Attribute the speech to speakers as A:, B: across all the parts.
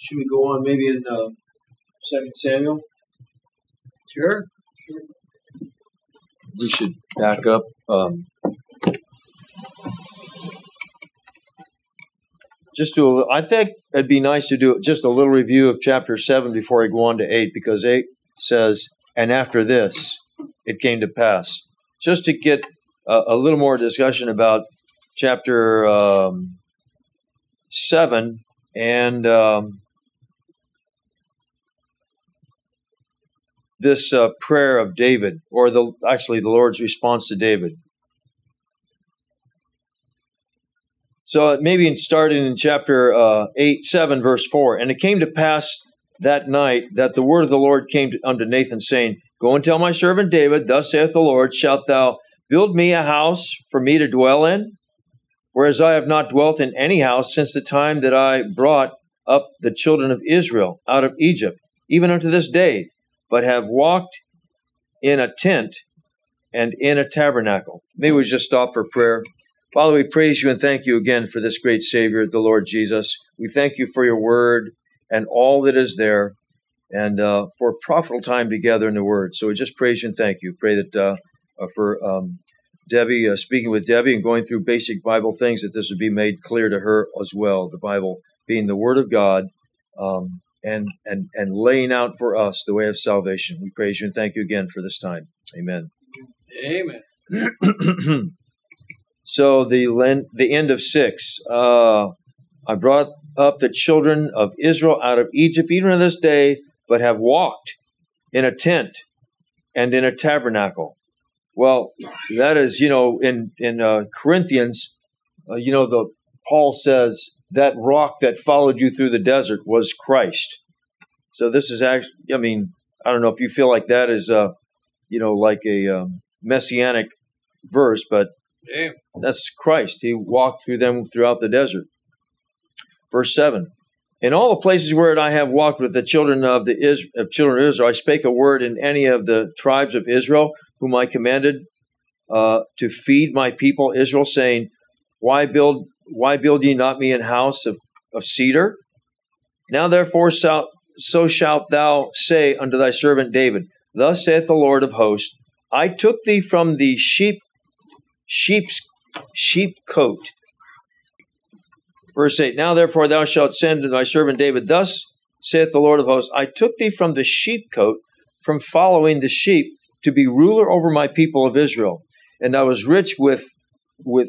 A: Should we go on maybe in uh, Second Samuel?
B: Sure.
C: We should back up. Um, just do. A, I think it'd be nice to do just a little review of chapter seven before I go on to eight, because eight says, "And after this, it came to pass." Just to get a, a little more discussion about chapter um, seven and um, this uh, prayer of David, or the actually the Lord's response to David. So maybe in starting in chapter uh, 8, 7, verse 4. And it came to pass that night that the word of the Lord came to, unto Nathan, saying, Go and tell my servant David, Thus saith the Lord, Shalt thou build me a house for me to dwell in? Whereas I have not dwelt in any house since the time that I brought up the children of Israel out of Egypt, even unto this day, but have walked in a tent and in a tabernacle. Maybe we just stop for prayer. Father, we praise you and thank you again for this great Savior, the Lord Jesus. We thank you for your word and all that is there and uh, for profitable time together in the word. So we just praise you and thank you. Pray that uh, uh, for um, Debbie, uh, speaking with Debbie and going through basic Bible things, that this would be made clear to her as well. The Bible being the Word of God um, and, and, and laying out for us the way of salvation. We praise you and thank you again for this time. Amen.
B: Amen.
C: so the the end of six. Uh, I brought up the children of Israel out of Egypt, even to this day, but have walked in a tent and in a tabernacle. Well, that is, you know, in in uh, Corinthians, uh, you know, the Paul says that rock that followed you through the desert was Christ. So this is actually, I mean, I don't know if you feel like that is, uh, you know, like a um, messianic verse, but that's Christ. He walked through them throughout the desert. Verse seven. In all the places where I have walked with the children of the Is- of children of Israel, I spake a word in any of the tribes of Israel, whom I commanded uh, to feed my people Israel, saying, Why build why build ye not me an house of, of cedar? Now therefore so, so shalt thou say unto thy servant David, Thus saith the Lord of hosts, I took thee from the sheep sheep's sheep coat. Verse 8 Now therefore thou shalt send to thy servant David, Thus saith the Lord of hosts, I took thee from the sheepcote, from following the sheep, to be ruler over my people of Israel. And I was rich with with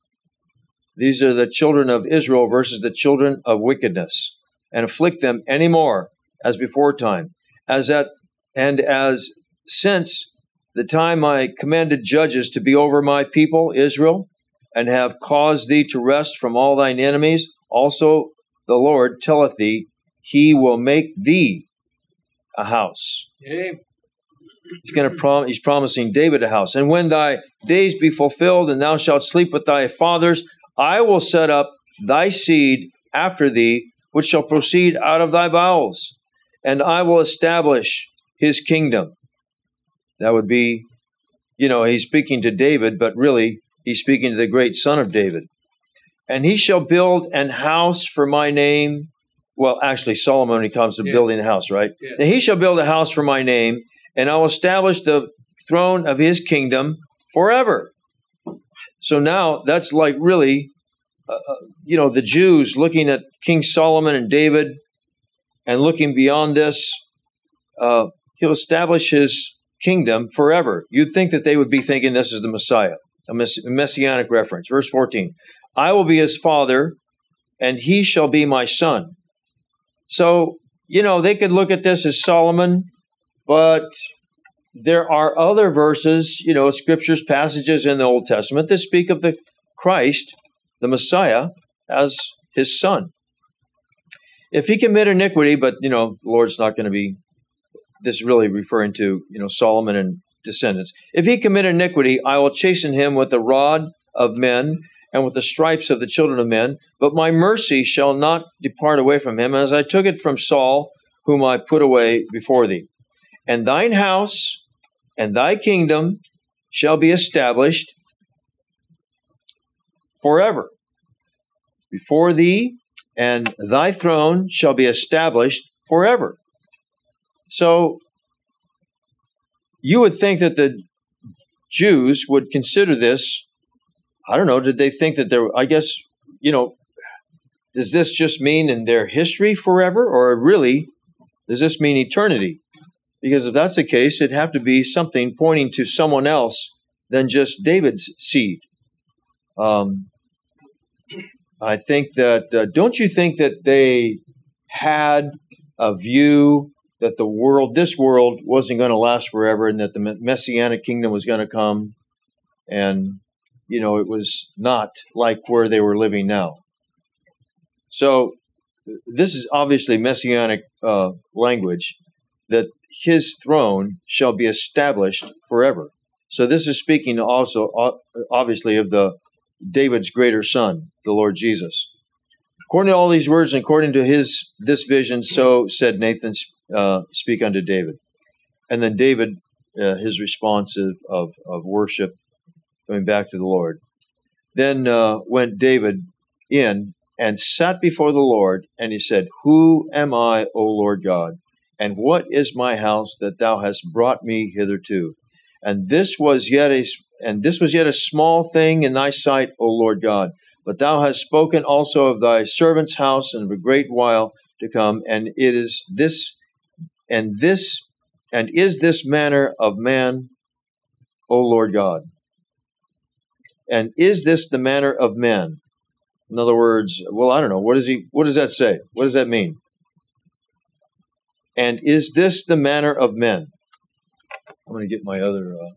C: These are the children of Israel versus the children of wickedness, and afflict them any more as before time, as at and as since the time I commanded judges to be over my people Israel, and have caused thee to rest from all thine enemies. Also the Lord telleth thee, He will make thee a house. He's going to prom- He's promising David a house. And when thy days be fulfilled, and thou shalt sleep with thy fathers, I will set up thy seed after thee, which shall proceed out of thy bowels, and I will establish his kingdom. That would be, you know, he's speaking to David, but really he's speaking to the great son of David. And he shall build an house for my name. Well, actually, Solomon, when he comes to
B: Yes.
C: building a house, right?
B: Yes.
C: And he shall build a house for my name, and I will establish the throne of his kingdom forever. So now that's like really, uh, uh, you know, the Jews looking at King Solomon and David and looking beyond this. Uh, he'll establish his kingdom forever. You'd think that they would be thinking this is the Messiah, a mess- messianic reference. Verse 14 I will be his father, and he shall be my son. So, you know, they could look at this as Solomon, but there are other verses, you know, scriptures, passages in the Old Testament that speak of the Christ, the Messiah, as his son. If he commit iniquity, but, you know, the Lord's not going to be this is really referring to you know Solomon and descendants. If he commit iniquity, I will chasten him with the rod of men and with the stripes of the children of men. But my mercy shall not depart away from him, as I took it from Saul, whom I put away before thee. And thine house and thy kingdom shall be established forever before thee, and thy throne shall be established forever. So you would think that the Jews would consider this. I don't know. Did they think that there? I guess you know. Does this just mean in their history forever, or really does this mean eternity? Because if that's the case, it'd have to be something pointing to someone else than just David's seed. Um, I think that, uh, don't you think that they had a view that the world, this world, wasn't going to last forever and that the messianic kingdom was going to come and, you know, it was not like where they were living now. So, this is obviously messianic uh, language that his throne shall be established forever. So, this is speaking also, obviously, of the David's greater son, the Lord Jesus. According to all these words and according to his this vision, so said Nathan, uh, speak unto David. And then David, uh, his response of, of, of, worship, going back to the Lord. Then uh, went David in and sat before the Lord, and he said, Who am I, O Lord God? And what is my house that thou hast brought me hitherto? And this was yet a and this was yet a small thing in thy sight, O Lord God. But thou hast spoken also of thy servant's house and of a great while to come, and it is this and this and is this manner of man, O Lord God. And is this the manner of men? In other words, well, I don't know. What does he what does that say? What does that mean? And is this the manner of men? I'm going to get my other uh,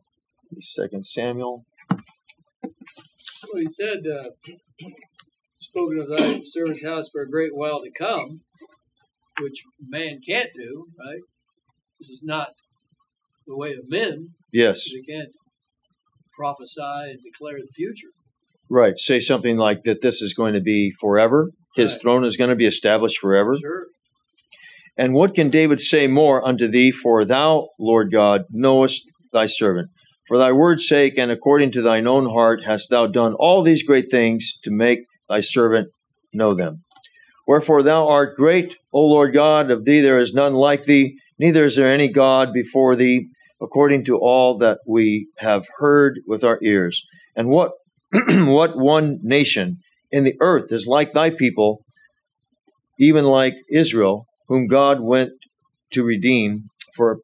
C: Second Samuel.
B: Well, he said, uh, "Spoken of thy servant's house for a great while to come," which man can't do. Right? This is not the way of men.
C: Yes.
B: They can't prophesy and declare the future.
C: Right. Say something like that. This is going to be forever. His right. throne is going to be established forever.
B: Sure.
C: And what can David say more unto thee? For thou, Lord God, knowest thy servant. For thy word's sake and according to thine own heart hast thou done all these great things to make thy servant know them. Wherefore thou art great, O Lord God, of thee there is none like thee, neither is there any God before thee, according to all that we have heard with our ears. And what what one nation in the earth is like thy people, even like Israel, whom God went to redeem for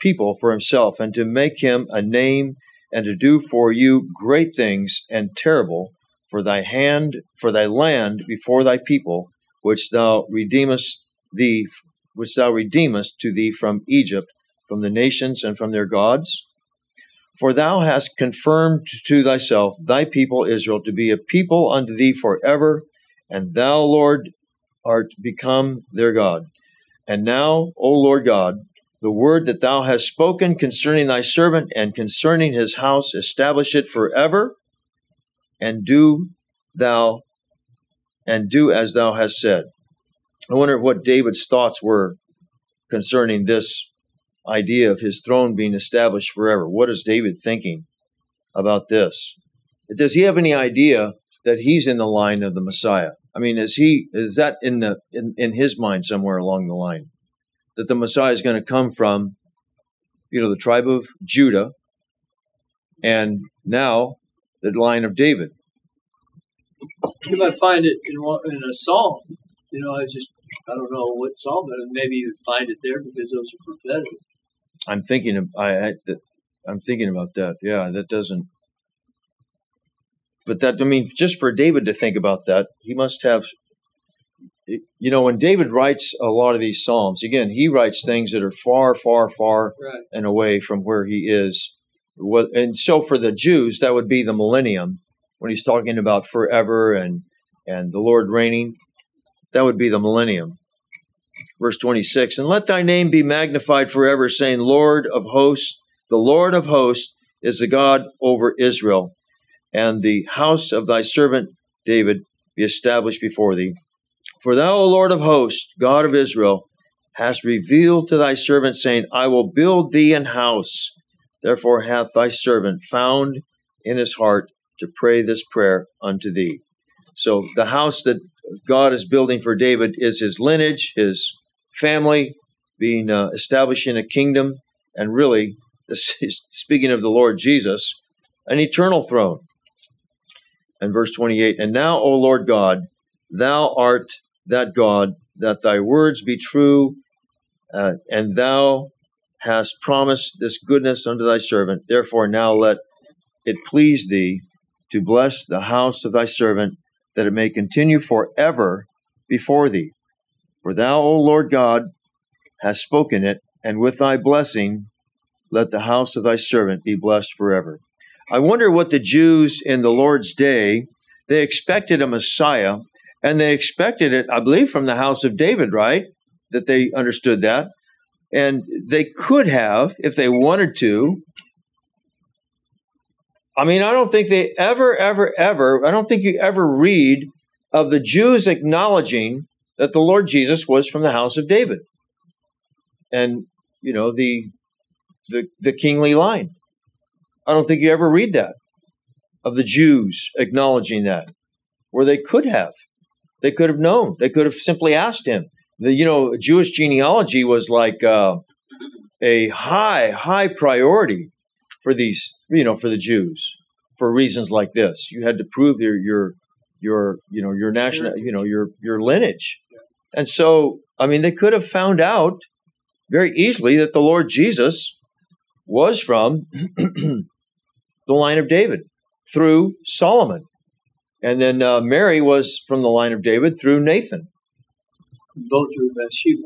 C: people for himself, and to make him a name, and to do for you great things and terrible for thy hand, for thy land before thy people, which thou redeemest thee, which thou redeemest to thee from Egypt, from the nations and from their gods. For thou hast confirmed to thyself thy people Israel to be a people unto thee forever, and thou, Lord, art become their God. And now, O Lord God, the word that thou hast spoken concerning thy servant and concerning his house, establish it forever, and do thou and do as thou hast said. I wonder what David's thoughts were concerning this idea of his throne being established forever. What is David thinking about this? Does he have any idea that he's in the line of the Messiah? I mean, is he is that in the in, in his mind somewhere along the line? that the Messiah is going to come from, you know, the tribe of Judah and now the line of David.
B: You might find it in, in a psalm. You know, I just, I don't know what psalm, but maybe you find it there because those are prophetic.
C: I'm thinking of, I, I I'm thinking about that. Yeah, that doesn't. But that, I mean, just for David to think about that, he must have you know, when David writes a lot of these Psalms, again, he writes things that are far, far, far
B: right.
C: and away from where he is. And so for the Jews, that would be the millennium when he's talking about forever and, and the Lord reigning. That would be the millennium. verse 26. And let thy name be magnified forever, saying, Lord of hosts, the Lord of hosts is the God over Israel, and the house of thy servant David be established before thee. For thou, O Lord of hosts, God of Israel, hast revealed to thy servant, saying, I will build thee an house. Therefore hath thy servant found in his heart to pray this prayer unto thee. So the house that God is building for David is his lineage, his family, being uh, establishing a kingdom, and really, this is, speaking of the Lord Jesus, an eternal throne. And verse 28 And now, O Lord God, thou art that God, that thy words be true, uh, and thou hast promised this goodness unto thy servant. Therefore, now let it please thee to bless the house of thy servant, that it may continue forever before thee. For thou, O Lord God, hast spoken it, and with thy blessing let the house of thy servant be blessed forever. I wonder what the Jews in the Lord's day, they expected a Messiah, and they expected it, I believe, from the house of David, right? That they understood that. And they could have, if they wanted to. I mean, I don't think they ever, ever, ever, I don't think you ever read of the Jews acknowledging that the Lord Jesus was from the house of David. And, you know, the the, the kingly line. I don't think you ever read that of the Jews acknowledging that, where they could have. They could have known. They could have simply asked him. The you know Jewish genealogy was like uh, a high high priority for these you know for the Jews for reasons like this. You had to prove your your your you know your national you know your your lineage, and so I mean they could have found out very easily that the Lord Jesus was from the line of David through Solomon. And then uh, Mary was from the line of David through Nathan.
B: Both through Bathsheba.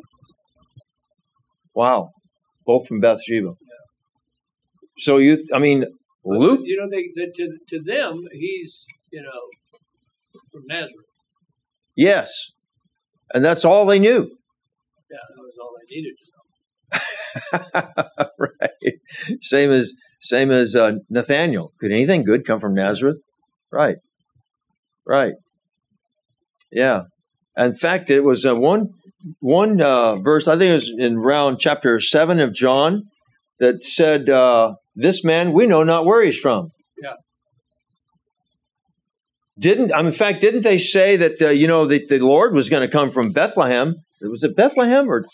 C: Wow. Both from Bathsheba. So you, I mean,
B: But,
C: Luke,
B: You know, they, they, to, to them, he's, you know, from Nazareth.
C: yes. And that's all they knew.
B: Yeah, that was all they needed to know.
C: right. Same as same as uh, Nathaniel. Could anything good come from Nazareth? Right. Right. Yeah. In fact, it was uh, one one uh, verse. I think it was in round chapter seven of John that said, uh, "This man we know not where he's from."
B: Yeah.
C: Didn't um, in fact didn't they say that uh, you know that the Lord was going to come from Bethlehem? It Was it Bethlehem or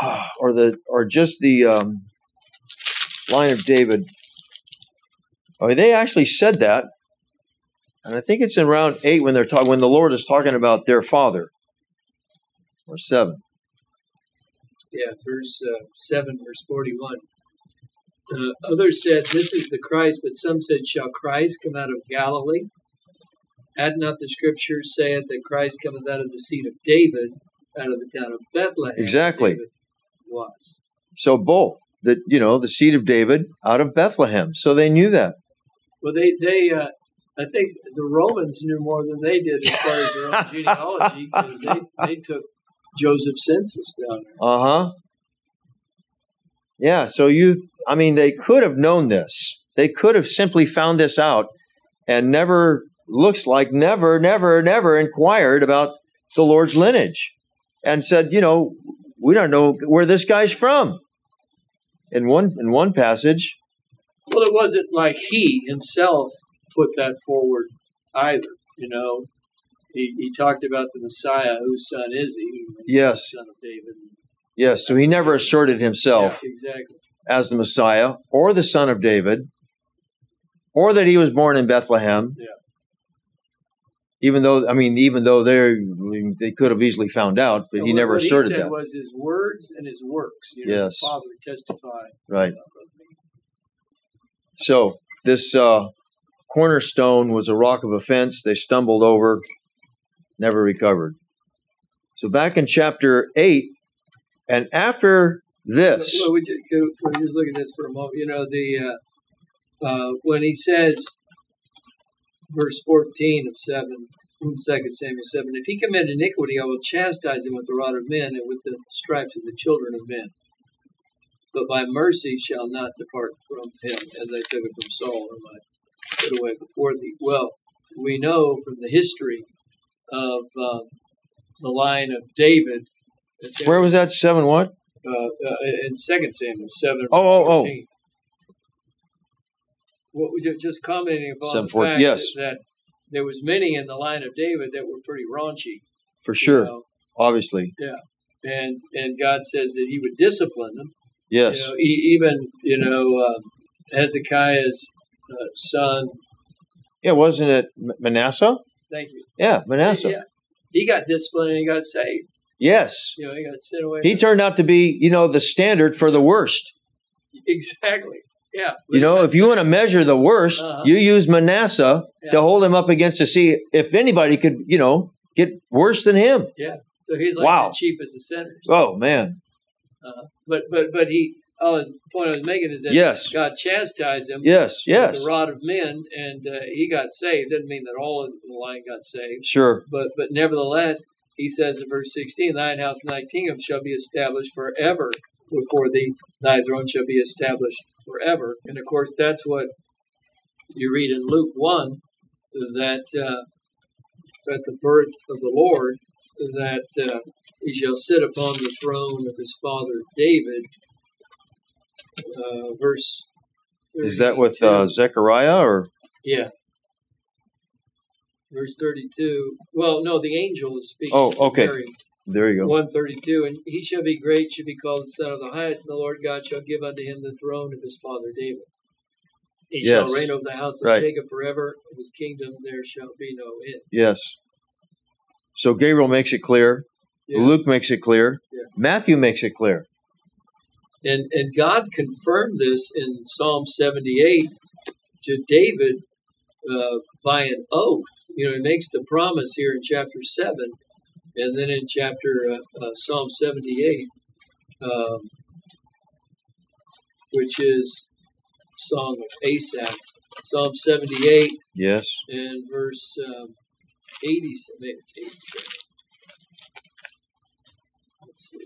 C: uh, or the or just the um, line of David? I mean, they actually said that, and I think it's in round eight when they're talking when the Lord is talking about their father, or seven.
B: Yeah, verse uh, 7, verse 41. Uh, others said, This is the Christ, but some said, Shall Christ come out of Galilee? Had not the scriptures said that Christ cometh out of the seed of David, out of the town of Bethlehem?
C: Exactly.
B: David was.
C: So both that you know the seed of David out of Bethlehem. So they knew that.
B: Well, they, they uh, I think the Romans knew more than they did as far as their own genealogy because they, they took Joseph's census down there.
C: Uh huh. Yeah. So you, I mean, they could have known this. They could have simply found this out and never, looks like never, never, never inquired about the Lord's lineage and said, you know, we don't know where this guy's from. In one in one passage,
B: Well, it wasn't like he himself put that forward either. You know, he, he talked about the Messiah, whose son is he?
C: Yes.
B: son of David.
C: yes. So he never asserted himself
B: Yeah, exactly.
C: as the Messiah or the son of David or that he was born in Bethlehem.
B: Yeah.
C: Even though, I mean, even though they they could have easily found out, but he never
B: what
C: asserted
B: he said
C: that.
B: was his words and his works. You know,
C: Yes.
B: Father testified.
C: Right. So this uh, cornerstone was a rock of offense. They stumbled over, never recovered. So back in chapter eight, and after this,
B: Well, we just, can we just look at this for a moment? You know, the uh, uh, when he says, verse fourteen of seven, in 2 Samuel 7, if he commit iniquity, I will chastise him with the rod of men and with the stripes of the children of men. But my mercy shall not depart from him, as I took it from Saul, whom I put away before thee. Well, we know from the history of uh, the line of David.
C: Where was that? Seven what?
B: uh, uh, in Second Samuel seven.
C: Oh, oh, oh.
B: 14. What was it? Just commenting upon
C: Seven,
B: the
C: four-
B: fact
C: yes.
B: that, that there was many in the line of David that were pretty raunchy.
C: For sure.
B: know,
C: Obviously.
B: Yeah, and and God says that He would discipline them.
C: Yes.
B: You know, e- even you know um, Hezekiah's uh, son.
C: Yeah, wasn't it Manasseh?
B: Thank you.
C: Yeah, Manasseh.
B: Yeah, he got disciplined and he got saved.
C: Yes.
B: You know, he got sent away.
C: He turned out to be, you know, the standard for the worst.
B: exactly. Yeah.
C: You know, if you want to measure the worst,
B: Uh-huh.
C: you use Manasseh
B: Yeah.
C: to hold him up against to see if anybody could, you know, get worse than him.
B: yeah, so he's like
C: Wow.
B: the chiefest of sinners.
C: Oh man.
B: Uh, but but but he. Oh, the point I was making is that
C: Yes.
B: God chastised him
C: Yes.
B: with
C: Yes.
B: the rod of men, and uh, he got saved. Doesn't mean that all of the line got saved,
C: Sure.
B: but but nevertheless, he says in verse sixteen, "Thine house and thy kingdom shall be established forever before thee; thy throne shall be established forever." And of course, that's what you read in Luke one that uh, at the birth of the Lord that uh, he shall sit upon the throne of his father David. Uh, verse.
C: Is that with uh, Zechariah or
B: Yeah. Verse 32. Well, no, the angel is speaking.
C: Oh, okay. There you go.
B: 132. And he shall be great, shall be called the Son of the Highest, and the Lord God shall give unto him the throne of his father David. He shall reign over the house of
C: Right.
B: Jacob forever, of his kingdom there shall be no end.
C: Yes. So Gabriel makes it clear.
B: Yeah.
C: Luke makes it clear.
B: Yeah.
C: Matthew makes it clear.
B: And and God confirmed this in Psalm 78 to David uh, by an oath. You know, he makes the promise here in chapter 7, and then in chapter uh, uh, Psalm 78, um, which is Song of Asaph. Psalm 78
C: Yes.
B: and verse um, 80, maybe it's 87. Let's see.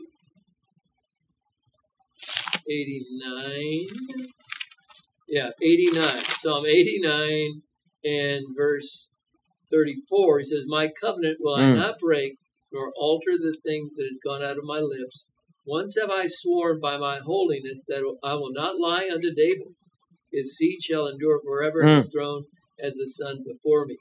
B: 89. Yeah, 89. Psalm 89 and verse 34. He says, My covenant will I
C: Mm.
B: not break, nor alter the thing that has gone out of my lips. Once have I sworn by my holiness that I will not lie unto David. His seed shall endure forever, and his throne as the sun before me.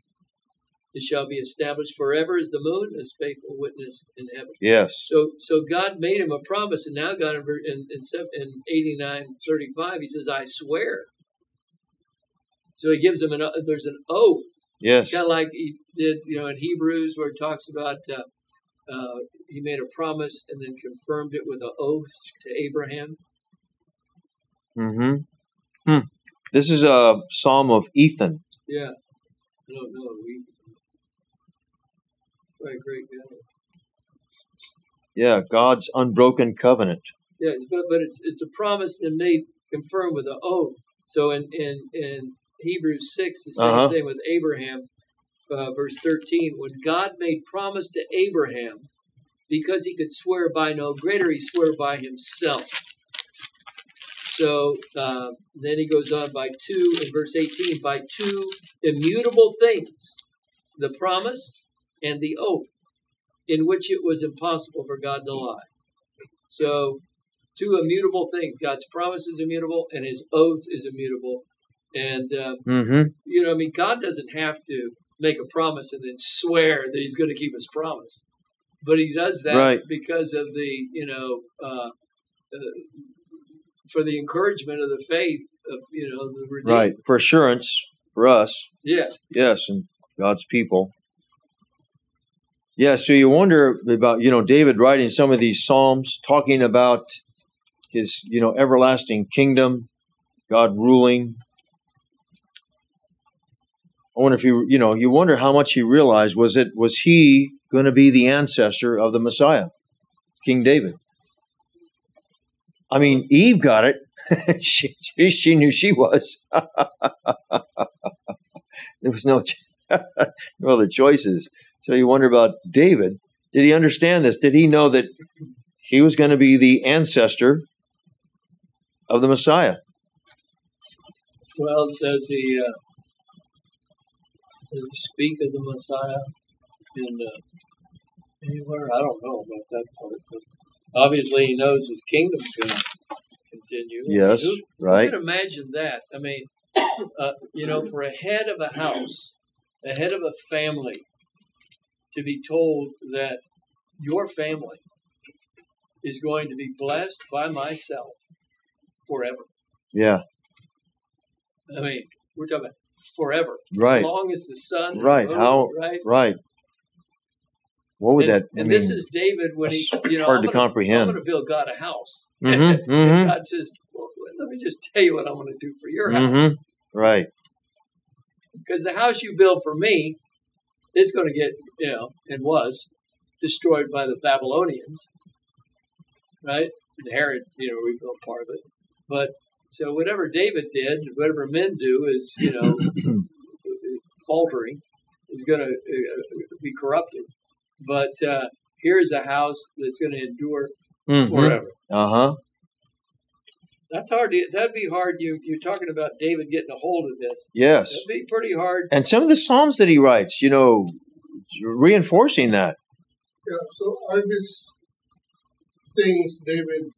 B: It shall be established forever as the moon, as faithful witness in heaven.
C: Yes.
B: So, so God made him a promise, and now God in in in, eighty nine thirty five, he says, "I swear." So he gives him an there's an oath,
C: Yes.
B: kind of like he did, you know, in Hebrews, where it talks about uh, uh, he made a promise and then confirmed it with an oath to Abraham.
C: Mm-hmm. Hmm. This is a psalm of Ethan.
B: Yeah, I don't know. Quite a great guy.
C: Yeah, God's unbroken covenant.
B: Yeah, but but it's it's a promise and made confirmed with an oath. So in in in Hebrews six, the same
C: Uh-huh.
B: thing with Abraham, uh, verse thirteen. When God made promise to Abraham, because he could swear by no greater, he swore by himself. So uh, then he goes on by two in verse eighteen by two immutable things, the promise and the oath, in which it was impossible for God to lie. So two immutable things. God's promise is immutable, and His oath is immutable. And uh,
C: Mm-hmm.
B: you know, I mean, God doesn't have to make a promise and then swear that He's going to keep His promise, but He does that
C: Right.
B: because of the you know uh, uh, for the encouragement of the faith of you know the redeemed.
C: Right. For assurance for us.
B: Yes.
C: Yes, and God's people. Yeah, so you wonder about, you know, David writing some of these Psalms, talking about his, you know, everlasting kingdom, God ruling. I wonder if he, you know, you wonder how much he realized. Was it, was he going to be the ancestor of the Messiah, King David? I mean, Eve got it. she, she, she knew she was. there was no, well, the choices. So you wonder about David. Did he understand this? Did he know that he was going to be the ancestor of the Messiah?
B: Well, does he uh, does he speak of the Messiah in uh, anywhere? I don't know about that part, but obviously he knows his kingdom's going to continue.
C: Yes,
B: Who,
C: right.
B: You can imagine that. I mean, uh, you know, for a head of a house, a head of a family, to be told that your family is going to be blessed by myself forever.
C: Yeah,
B: I mean, we're talking about forever.
C: right,
B: As long as the sun.
C: Right,
B: moon,
C: how-
B: Right.
C: right. What would
B: and,
C: that?
B: And this is David when he, you know,
C: hard
B: I'm
C: to
B: gonna, I'm
C: comprehend.
B: going to build God a house.
C: Mhm,
B: And
C: mhm.
B: God says, well, let me just tell you what I'm going to do for your house.
C: Mhm. Right.
B: Because the house you build for me is going to get, you know, and was destroyed by the Babylonians, right? And Herod, you know, rebuilt part of it. But so whatever David did, whatever men do is, you know, faltering, is going to uh, be corrupted. But uh, here's a house that's going to endure
C: Mhm.
B: forever.
C: Uh huh.
B: That's hard. To, that'd be hard. You you're talking about David getting a hold of this.
C: Yes.
B: That'd be pretty hard.
C: And some of the psalms that he writes, you know, reinforcing that.
D: Yeah, so are these things David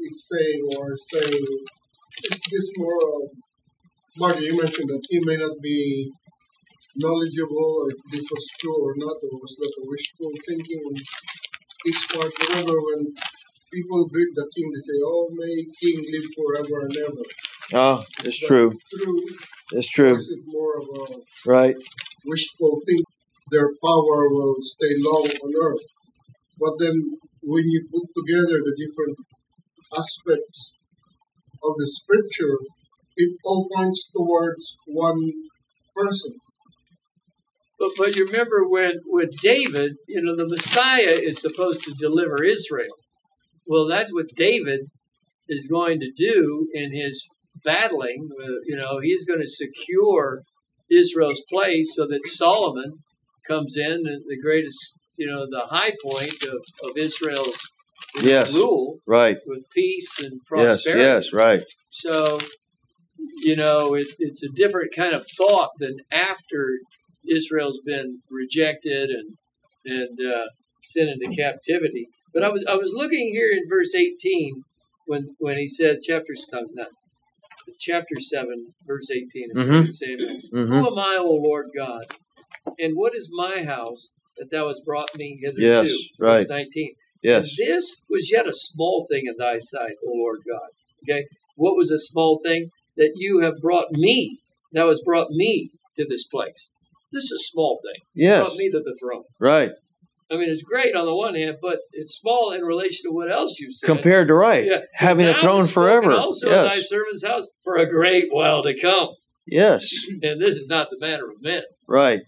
D: is saying or saying, is this more of, Marty, you mentioned that he may not be knowledgeable if this was true or not, or was that a wishful thinking on his part. Remember when people greet the king, they say, oh, may king live forever and ever.
C: Oh, it's true.
D: True.
C: It's true.
D: is it more of a
C: Right.
D: wishful think their power will stay long on earth. But then when you put together the different aspects of the scripture, it all points towards one person.
B: But but you remember when with David, you know, the Messiah is supposed to deliver Israel. Well, that's what David is going to do in his battling. Uh, you know, he's going to secure Israel's place so that Solomon comes in, the the greatest, you know, the high point of, of Israel's
C: Yes.
B: rule
C: Right.
B: with peace and prosperity.
C: Yes. yes Right.
B: So, you know, it, it's a different kind of thought than after Israel's been rejected and and uh, sent into captivity. But I was I was looking here in verse eighteen when when he says chapter no, not chapter seven verse eighteen of
C: Mhm.
B: Samuel.
C: hmm
B: Who am I, O Lord God, and what is my house that thou hast brought me hitherto?
C: Yes,
B: Verse
C: right.
B: nineteen.
C: Yes.
B: And this was yet a small thing in thy sight, O Lord God. Okay? What was a small thing? That you have brought me, thou hast brought me to this place. This is a small thing.
C: Yes.
B: Brought me to the throne.
C: Right.
B: I mean, it's great on the one hand, but it's small in relation to what else you said.
C: Compared to right.
B: Yeah.
C: Having a throne forever.
B: Also in thy servant's house for a great while to come.
C: Yes.
B: And this is not the matter of men.
C: Right.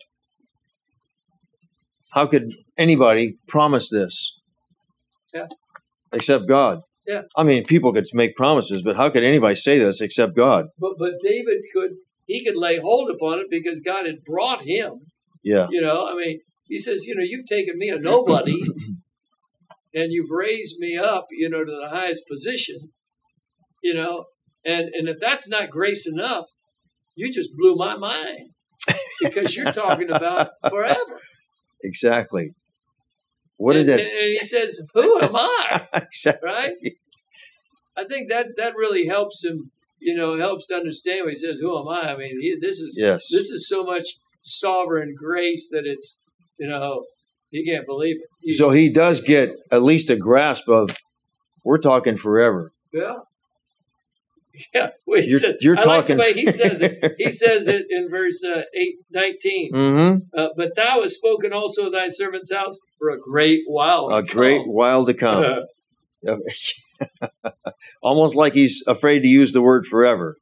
C: How could anybody promise this?
B: Yeah.
C: Except God.
B: Yeah.
C: I mean, people could make promises, but how could anybody say this except God?
B: But but David could he could lay hold upon it because God had brought him
C: Yeah.
B: You know, I mean, he says, you know, you've taken me a nobody and you've raised me up, you know, to the highest position, you know, and and if that's not grace enough, you just blew my mind because you're talking about forever.
C: Exactly. What
B: and,
C: did
B: and, and he says, "Who am I?"
C: exactly.
B: Right? I think that that really helps him, you know, helps to understand when he says, "Who am I?" I mean, he, this is
C: Yes.
B: this is so much sovereign grace that it's, you know, he can't believe it. He-
C: So he does get at least a grasp of we're talking forever.
B: Yeah. Yeah. Well, he
C: You're-
B: said,
C: you're
B: I like the way he says it. He says it in verse uh, 8, 19.
C: Mm-hmm.
B: Uh, but thou hast spoken also of thy servant's house for a great while.
C: A great
B: come."
C: while to come.
B: Uh,
C: Almost like he's afraid to use the word forever.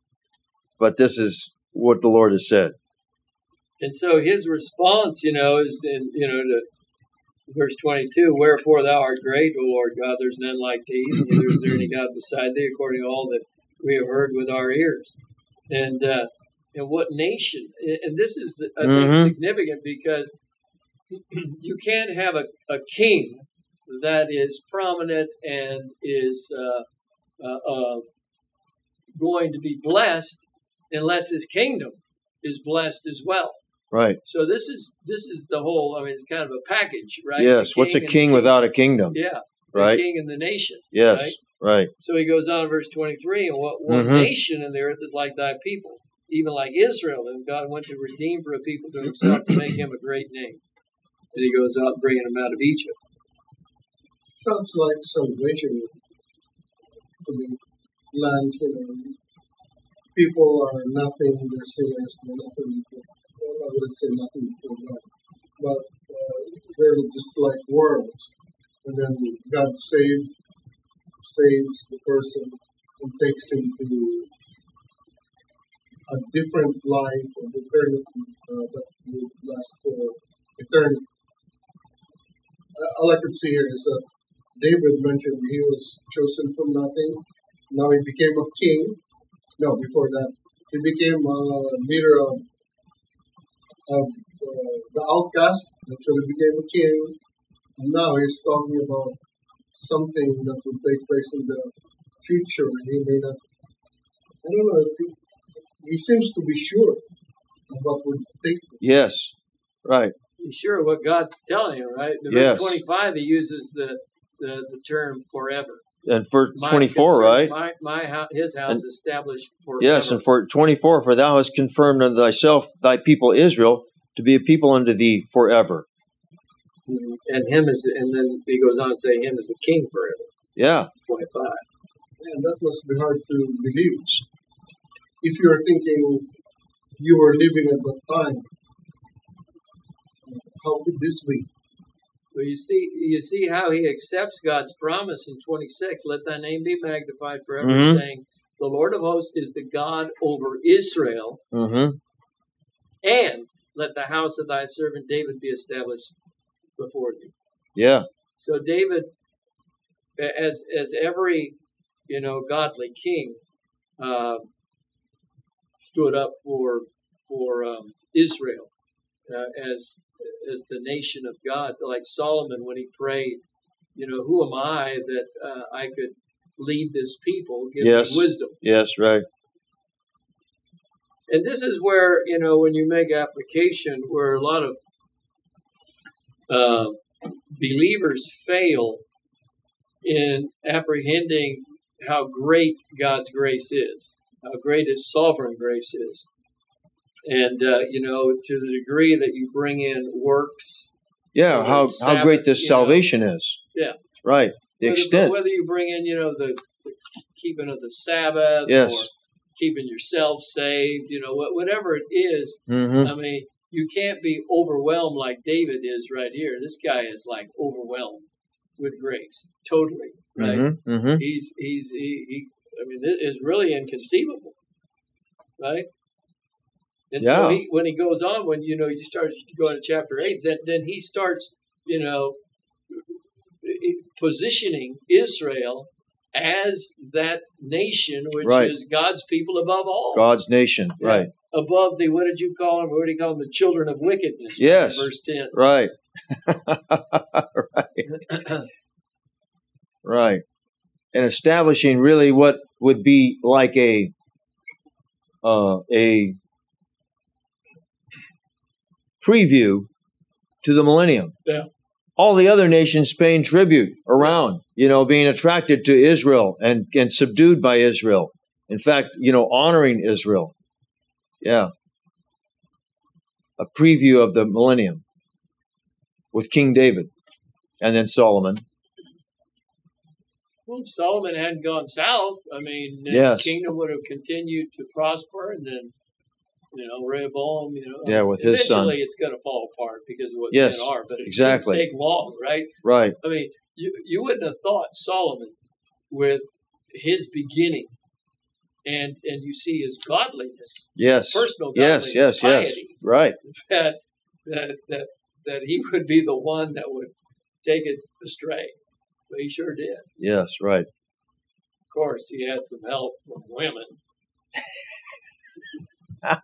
C: But this is what the Lord has said.
B: and so his response, you know, is in, you know, to verse 22 Wherefore thou art great, O Lord God, there's none like thee, neither is there any God beside thee, according to all that we have heard with our ears. And, uh, and what nation. And this is, I think,
C: Mhm.
B: significant because you can't have a, a king that is prominent and is uh, uh, uh, going to be blessed unless his kingdom is blessed as well.
C: Right.
B: So this is this is the whole. I mean, it's kind of a package, right?
C: Yes. What's a king without a kingdom?
B: Yeah,
C: Right.
B: king and the nation.
C: Yes.
B: right?
C: Right.
B: So he goes on, in verse 23, and what one
C: Mhm.
B: nation in the earth is like thy people, even like Israel, whom God went to redeem for a people to himself to make him a great name. And he goes out bringing them out of Egypt.
D: Sounds like salvation to me. Lands, you know, people are nothing, they're sinners, they're nothing, well, I wouldn't say nothing before God, but uh, they're just like worms. And then God save, saves the person and takes him to a different life of eternity uh, that will last for eternity. Uh, all I could see here is that David mentioned he was chosen from nothing. Now he became a king. No, before that, he became a leader of, of uh, the outcast. Actually, became a king. And now he's talking about something that will take place in the future. He may not. I don't know. If he, he seems to be sure of what would take. place.
C: Yes. Right.
B: You sure what God's telling you, right? In
C: Yes.
B: verse 25, he uses the, the, the term forever.
C: And for
B: My-
C: 24,
B: concern-
C: right?
B: My, my his house established forever.
C: Yes, and for 24, for thou hast confirmed unto thyself thy people Israel to be a people unto thee forever.
B: And him is, and then he goes on to say him is a king forever.
C: Yeah.
B: 25.
D: And that must be hard to believe. If you're thinking you were living at that time, how could this be?
B: Well, you see, you see how he accepts God's promise in 26. Let thy name be magnified forever,
C: Mhm.
B: saying, "The Lord of hosts is the God over Israel,
C: Mm-hmm.
B: and let the house of thy servant David be established before thee."
C: Yeah.
B: So David, as as every you know godly king, uh, stood up for for um, Israel uh, as as the nation of God, like Solomon when he prayed. You know, who am I that uh, I could lead this people? Give
C: Yes.
B: me wisdom.
C: Yes, right.
B: And this is where you know when you make application, where a lot of uh, believers fail in apprehending how great God's grace is, how great His sovereign grace is, and uh, you know to the degree that you bring in works,
C: Yeah, how, how great this
B: you know.
C: salvation is.
B: Yeah.
C: Right. The
B: whether,
C: extent.
B: whether you bring in you know the, the keeping of the Sabbath,
C: Yes.
B: or keeping yourself saved, you know whatever it is.
C: Mm-hmm.
B: I mean, you can't be overwhelmed like David is right here. This guy is like overwhelmed with grace, totally. Right?
C: Mm-hmm. Mm-hmm.
B: He's he's he, he. I mean, it is really inconceivable, right? And so he, when he goes on, when you know you start to go into chapter eight, then then he starts, you know, positioning Israel as that nation which
C: Right.
B: is God's people above all
C: God's nation.
B: Yeah.
C: Right.
B: Above the what did you call them? What do you call them? The children of wickedness.
C: Yes.
B: verse ten.
C: Right. right. Right. And establishing really what would be like a uh, a preview to the millennium.
B: Yeah.
C: All the other nations paying tribute around, you know, being attracted to Israel and, and subdued by Israel. In fact, you know, honoring Israel. Yeah. A preview of the millennium with King David and then Solomon.
B: Well, if Solomon hadn't gone south, I mean,
C: Yes.
B: the kingdom would have continued to prosper, and then you know Rehoboam, you know,
C: Yeah, with his son.
B: eventually it's going to fall apart because of what
C: Yes,
B: men are. But it
C: exactly.
B: take long, right?
C: Right.
B: I mean, you you wouldn't have thought Solomon with his beginning, and and you see his godliness,
C: Yes.
B: personal godliness,
C: yes, yes.
B: piety,
C: Right.
B: that that that that he would be the one that would take it astray. But he sure did.
C: Yes, right.
B: Of course, he had some help from women.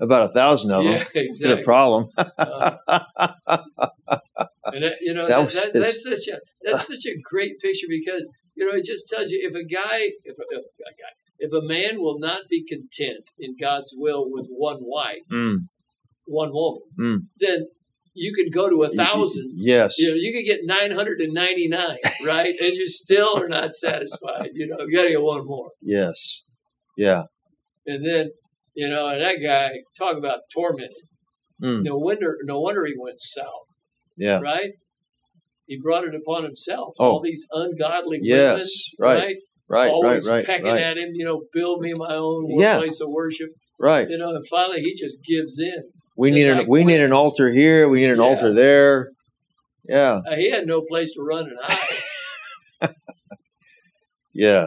C: About a thousand of them.
B: yeah,
C: It's a
B: exactly.
C: problem.
B: Uh, and that, you know
C: That
B: that, that,
C: his-
B: that's such a that's such a great picture because you know it just tells you if a guy if a, if a guy if a man will not be content in God's will with one wife,
C: Mm,
B: one woman,
C: Mm.
B: then you could go to a thousand.
C: yes.
B: You know, you could get nine hundred and ninety nine, right? And you still are not satisfied. You know, you got to get one more.
C: Yes. Yeah.
B: And then, you know, and that guy talk about tormented.
C: Mm,
B: No wonder, no wonder he went south.
C: yeah.
B: right? He brought it upon himself.
C: Oh.
B: All these ungodly
C: Yes.
B: women,
C: Right. Right. Right.
B: Always
C: Right.
B: pecking
C: Right.
B: at him, you know, build me my own
C: Yeah.
B: place of worship,
C: Right.
B: you know, and finally he just gives in.
C: We
B: Says,
C: need an we need an altar here. We need an
B: Yeah.
C: altar there. Yeah.
B: Uh, he had no place to run and hide.
C: Yeah.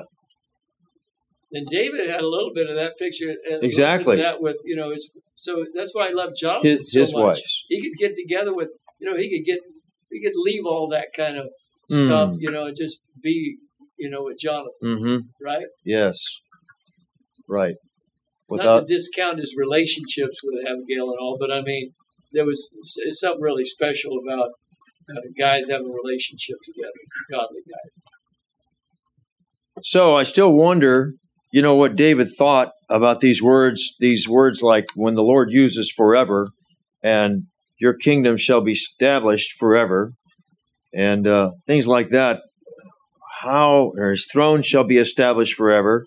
B: and David had a little bit of that picture. and a little bit of
C: Exactly.
B: that with, you know, his, so that's why I love Jonathan
C: His
B: so
C: his
B: much.
C: wives.
B: He could get together with, you know, he could get, he could leave all that kind of
C: Mm.
B: stuff, you know, and just be, you know, with Jonathan,
C: Mm-hmm.
B: right?
C: Yes. Right.
B: not to discount his relationships with Abigail and all, but I mean, there was something really special about uh, guys having a relationship together, godly guys.
C: So I still wonder, you know, what David thought about these words, these words like when the Lord uses forever and your kingdom shall be established forever and uh, things like that. How, or his throne shall be established forever.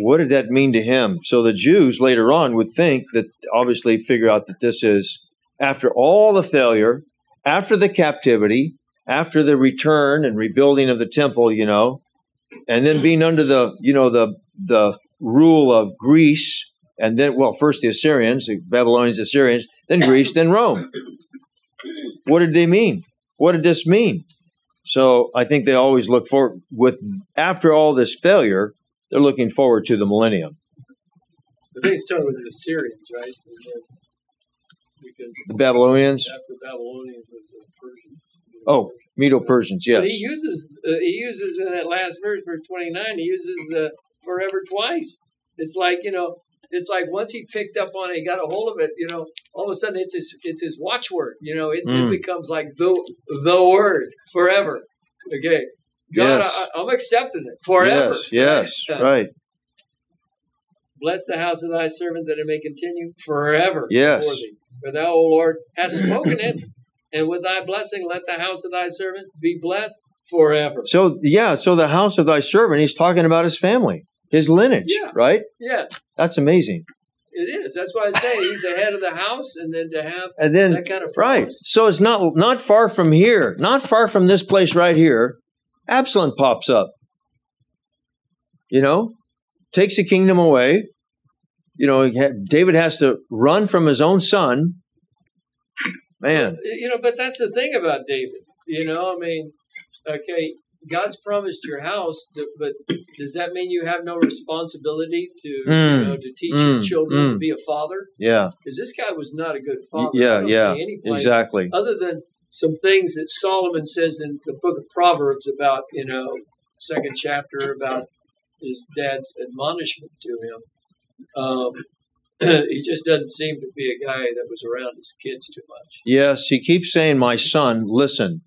C: What did that mean to him? So the Jews later on would think that, obviously, figure out that this is after all the failure, after the captivity, after the return and rebuilding of the temple, you know, and then being under the you know the the rule of Greece, and then well first the Assyrians, the Babylonians, Assyrians, then Greece, then Rome. What did they mean? What did this mean? So I think they always look for with after all this failure, they're looking forward to the millennium.
B: Think it started with the Assyrians, right? Because
C: The Babylonians,
B: after Babylonians was the Persians.
C: Oh, Medo-Persians,
B: But
C: yes,
B: he uses uh, he uses in that last verse, verse twenty nine. He uses the forever twice. It's like you know, it's like once he picked up on it, he got a hold of it. You know, all of a sudden it's his it's his watchword. You know, it,
C: Mm.
B: it becomes like the the word forever. Okay, God,
C: Yes.
B: I, I'm accepting it forever.
C: yes, yes,
B: Uh,
C: right,
B: Bless the house of thy servant that it may continue forever.
C: Yes.
B: before thee. For thou, O Lord, hast spoken it, and with thy blessing let the house of thy servant be blessed forever.
C: So yeah, so the house of thy servant, he's talking about his family, his lineage,
B: Yeah.
C: right?
B: Yeah,
C: That's amazing.
B: it is. That's why I say he's the head of the house, and then to have
C: And then
B: that kind of
C: right, so it's not not far from here, not far from this place right here. Absalom pops up. You know, takes the kingdom away. You know, David has to run from his own son. Man,
B: You know, but that's the thing about David. You know, I mean, okay, God's promised your house, but does that mean you have no responsibility to you
C: Mm,
B: know to teach your
C: mm,
B: children to
C: mm.
B: be a father?
C: yeah,
B: Because this guy was not a good father.
C: Yeah, yeah,
B: see any place
C: exactly.
B: other than some things that Solomon says in the book of Proverbs about, you know, second chapter about his dad's admonishment to him. Um, he just doesn't seem to be a guy that was around his kids too much.
C: Yes, he keeps saying, "My son, listen."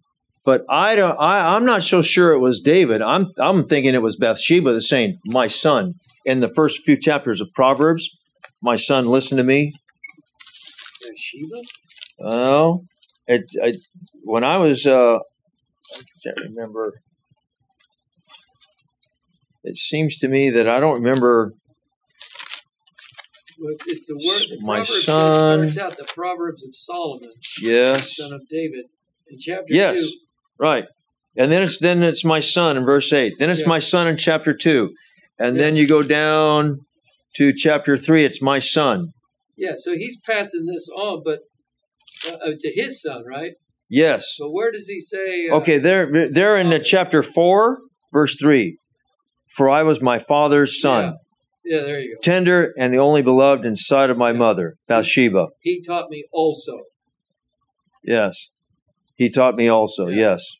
C: But I don't. I, I'm not so sure it was David. I'm. I'm thinking it was Bathsheba that's saying, "My son." In the first few chapters of Proverbs, "My son, listen to me."
B: Bathsheba?
C: Oh, it, it. When I was, uh, I can't remember. It seems to me that I don't remember.
B: Well, it's, it's the word. The
C: My
B: Proverbs
C: son.
B: starts out the Proverbs of Solomon,
C: Yes,
B: son of David, in chapter
C: yes,
B: two.
C: Right. And then it's then it's my son in verse eight. Then it's
B: Yeah.
C: my son in chapter two, and then you go down to chapter three. It's my son.
B: Yeah, so he's passing this on, but uh, uh, to his son, right?
C: Yes.
B: But where does he say? Uh,
C: Okay. They're they're in the chapter four, verse three. For I was my father's son,
B: Yeah, there you go.
C: tender and the only beloved in sight of my mother, Bathsheba.
B: He taught me also.
C: Yes. He taught me also.
B: Yeah.
C: Yes.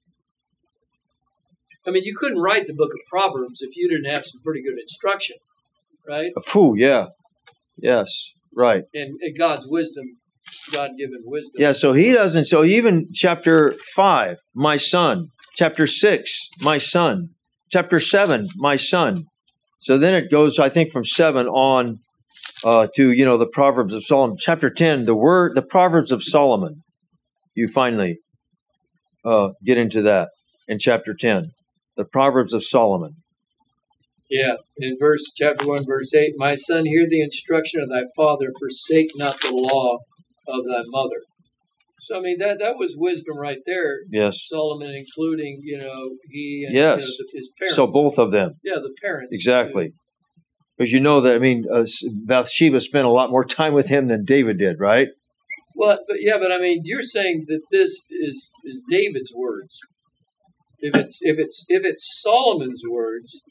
B: I mean, you couldn't write the book of Proverbs if you didn't have some pretty good instruction. right?
C: Phew, yeah. Yes, right.
B: And, and God's wisdom, God given wisdom.
C: Yeah, so he doesn't. So even chapter 5, my son. Chapter 6, my son. Chapter 7, my son. So then it goes, I think, from 7 on uh, to, you know, the Proverbs of Solomon. Chapter 10, the word, the Proverbs of Solomon. You finally uh, get into that in chapter 10. The Proverbs of Solomon.
B: Yeah, in verse chapter one, verse eight, my son, hear the instruction of thy father, forsake not the law of thy mother. So I mean that that was wisdom right there.
C: Yes.
B: Solomon, including you know he and
C: Yes.
B: you know, his parents.
C: So both of them.
B: yeah, the parents
C: Exactly. Because you know that, I mean, uh, Bathsheba spent a lot more time with him than David did, right?
B: Well, but yeah, but I mean, you're saying that this is is David's words. If it's if it's if it's Solomon's words,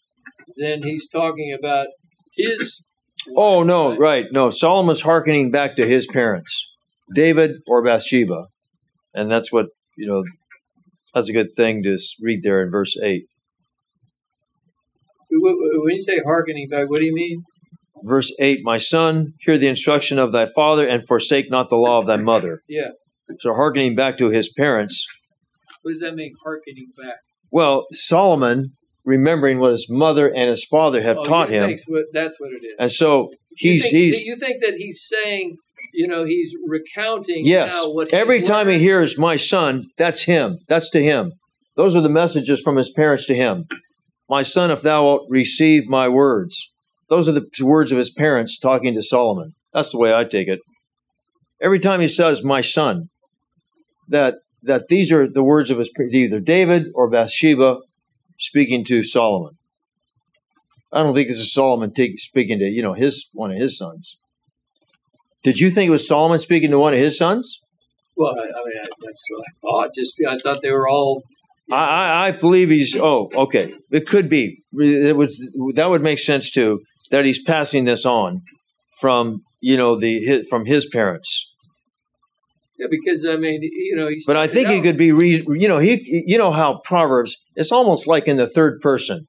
B: then he's talking about his.
C: Oh, no,
B: right?
C: right. No, Solomon's hearkening back to his parents, David or Bathsheba. And that's what, you know, that's a good thing to read there in verse 8.
B: Wh- wh- When you say hearkening back, what do you mean?
C: Verse 8 My son, hear the instruction of thy father, and forsake not the law of thy mother.
B: Yeah.
C: So, hearkening back to his parents.
B: What does that mean? Hearkening back.
C: Well, Solomon, remembering what his mother and his father have
B: Oh,
C: taught him.
B: what- that's what it is.
C: And so
B: You
C: he's,
B: think,
C: he's,
B: you think that he's saying, you know, he's recounting
C: Yes.
B: now what
C: Every time he hears my son, that's him. That's to him. Those are the messages from his parents to him. My son, if thou wilt receive my words. Those are the words of his parents talking to Solomon. That's the way I take it. Every time he says my son, that that these are the words of his either David or Bathsheba speaking to Solomon. I don't think this is Solomon speaking to you know his one of his sons. Did you think it was Solomon speaking to one of his sons?
B: Well, I, I mean, I, that's what I thought. Just I thought they were all.
C: I, I, I believe he's. Oh, okay. It could be. It was that would make sense too. That he's passing this on from you know the his, from his parents.
B: Yeah, because I mean, you know, he's.
C: But I think he could be. Re, you know he. You know how Proverbs. It's almost like in the third person.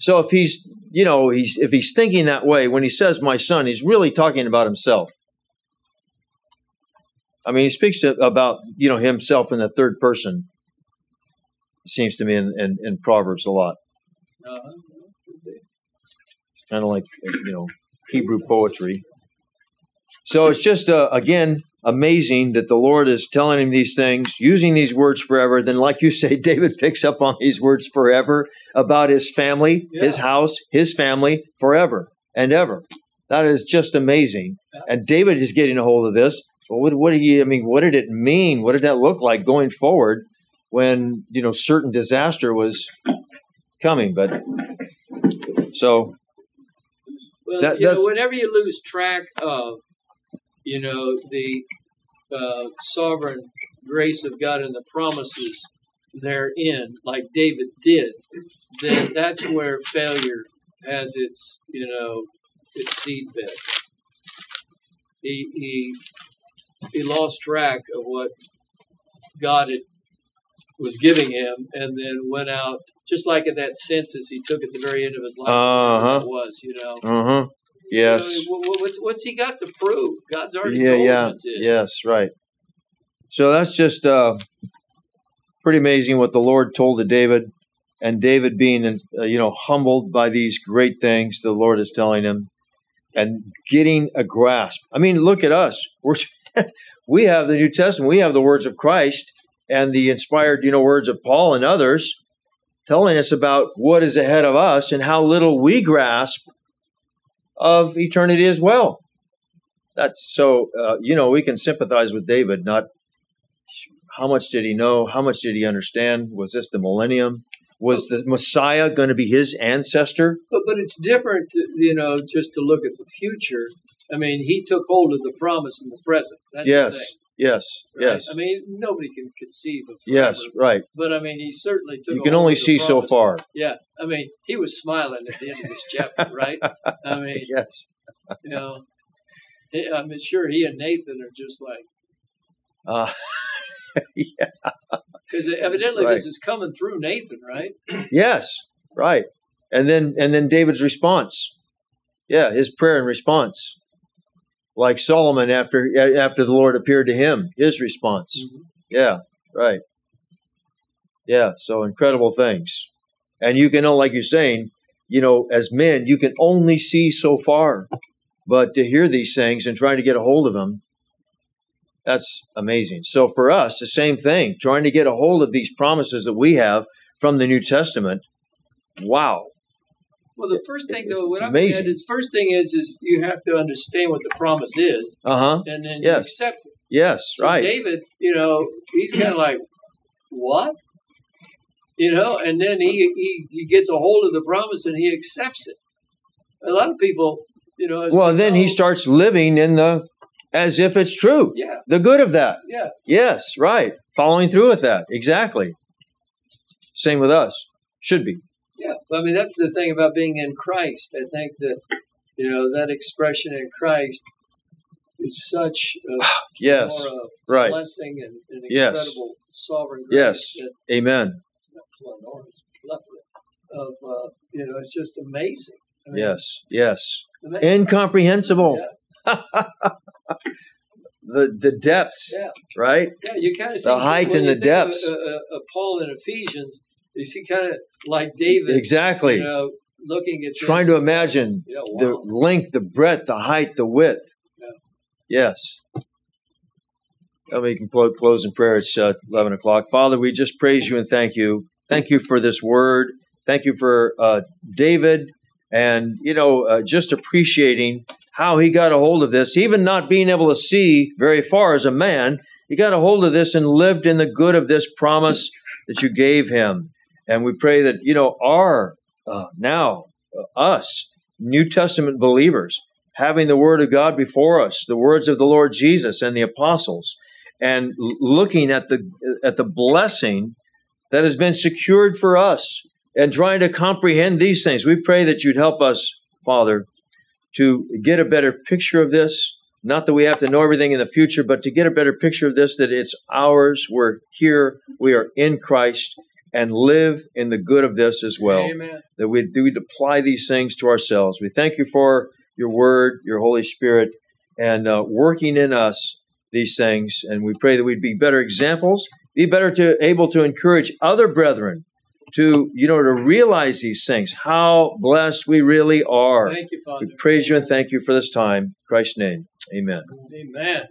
C: So if he's you know he's if he's thinking that way when he says my son, he's really talking about himself. I mean, he speaks to, about you know himself in the third person. Seems to me in, in, in Proverbs a lot.
B: Uh-huh.
C: Kind of like you know Hebrew poetry. So it's just uh, again amazing that the Lord is telling him these things, using these words forever. Then, like you say, David picks up on these words forever about his family, his house, his family, forever and ever. That is just amazing.
B: Yeah.
C: And David is getting a hold of this. What, what do you? I mean, what did it mean? What did that look like going forward when you know certain disaster was coming? But so
B: Well,
C: That-
B: you know, whenever you lose track of, you know, the uh, sovereign grace of God and the promises therein, like David did, then that's where failure has its, you know, its seedbed. He he he lost track of what God had was giving him, and then went out just like in that census he took at the very end of his life.
C: Uh-huh.
B: was you know.
C: Uh huh. Yes.
B: Wha- wha- what's what's he got to prove? God's already
C: Yeah.
B: told
C: Yeah.
B: him.
C: Yes. Right. So that's just uh, pretty amazing what the Lord told to David, and David being uh, you know humbled by these great things the Lord is telling him, and getting a grasp. I mean, look at us. We're we have the New Testament. We have the words of Christ and the inspired you know words of Paul and others telling us about what is ahead of us and how little we grasp of eternity as well. That's so, uh, you know, we can sympathize with David, not how much did he know? How much did he understand? Was this the millennium? Was the Messiah going to be his ancestor?
B: But but it's different, you know, just to look at the future. I mean, he took hold of the promise in the present. That's
C: yes,
B: thing,
C: yes,
B: right?
C: yes,
B: I mean, nobody can conceive of forever,
C: yes, right.
B: But I mean, he certainly took.
C: You can only see so far.
B: Yeah, I mean, he was smiling at the end of this chapter, right? I mean,
C: Yes.
B: you know, he- I'm sure he and Nathan are just like
C: Uh,
B: because evidently
C: Right.
B: this is coming through Nathan, right?
C: yes, right. And then and then David's response. Yeah, his prayer and response. Like Solomon after after the Lord appeared to him, his response.
B: Mhm.
C: Yeah, right. Yeah, so incredible things. And you can know, like you're saying, you know, as men, you can only see so far. But to hear these things and trying to get a hold of them, that's amazing. So for us, the same thing, trying to get a hold of these promises that we have from the New Testament. Wow.
B: Well, the first thing though, what I'm at is first thing is is you have to understand what the promise is,
C: Uh huh.
B: and then
C: Yes.
B: you accept it.
C: Yes,
B: So
C: right.
B: David, you know, he's kind of like, what? You know, and then he, he he gets a hold of the promise and he accepts it. A lot of people, you know.
C: Well,
B: we
C: then he starts living in the as if it's true.
B: Yeah,
C: The good of that.
B: yeah.
C: Yes, right. Following through with that. Exactly. Same with us. Should be.
B: Yeah, I mean that's the thing about being in Christ. I think that you know that expression in Christ is such a
C: Yes.
B: more of
C: right.
B: blessing and, and
C: Yes.
B: incredible sovereign
C: Yes.
B: grace
C: Amen.
B: It's not enormous plethora of uh, you know it's just amazing. I mean,
C: Yes. Yes.
B: amazing.
C: Incomprehensible.
B: Yeah,
C: The the depths,
B: yeah,
C: right?
B: yeah. You kind of see
C: The height and the
B: think of,
C: depths.
B: Uh, uh, uh, Paul in Ephesians, you see kind of like David,
C: Exactly.
B: you know, looking at
C: Trying
B: this,
C: to imagine
B: yeah,
C: the length, the breadth, the height, the width.
B: Yeah.
C: Yes. We can clo- close in prayer. It's uh, 11 o'clock. Father, we just praise you and thank you. Thank you for this word. Thank you for uh, David and, you know, uh, just appreciating how he got a hold of this, even not being able to see very far as a man. He got a hold of this and lived in the good of this promise that you gave him. And we pray that, you know, our uh, now, uh, us, New Testament believers, having the Word of God before us, the words of the Lord Jesus and the apostles, and l- looking at the at the blessing that has been secured for us, and trying to comprehend these things. We pray that you'd help us, Father, to get a better picture of this. Not that we have to know everything in the future, but to get a better picture of this, that it's ours. We're here. We are in Christ and live in the good of this as well
B: Amen.
C: that we we'd apply these things to ourselves. We thank you for your word, your Holy Spirit, and uh, working in us these things. And we pray that we'd be better examples, be better to able to encourage other brethren to you know to realize these things. How blessed we really are.
B: Thank you, Father.
C: We praise you and thank you for this time. In Christ's name, Amen.
B: Amen.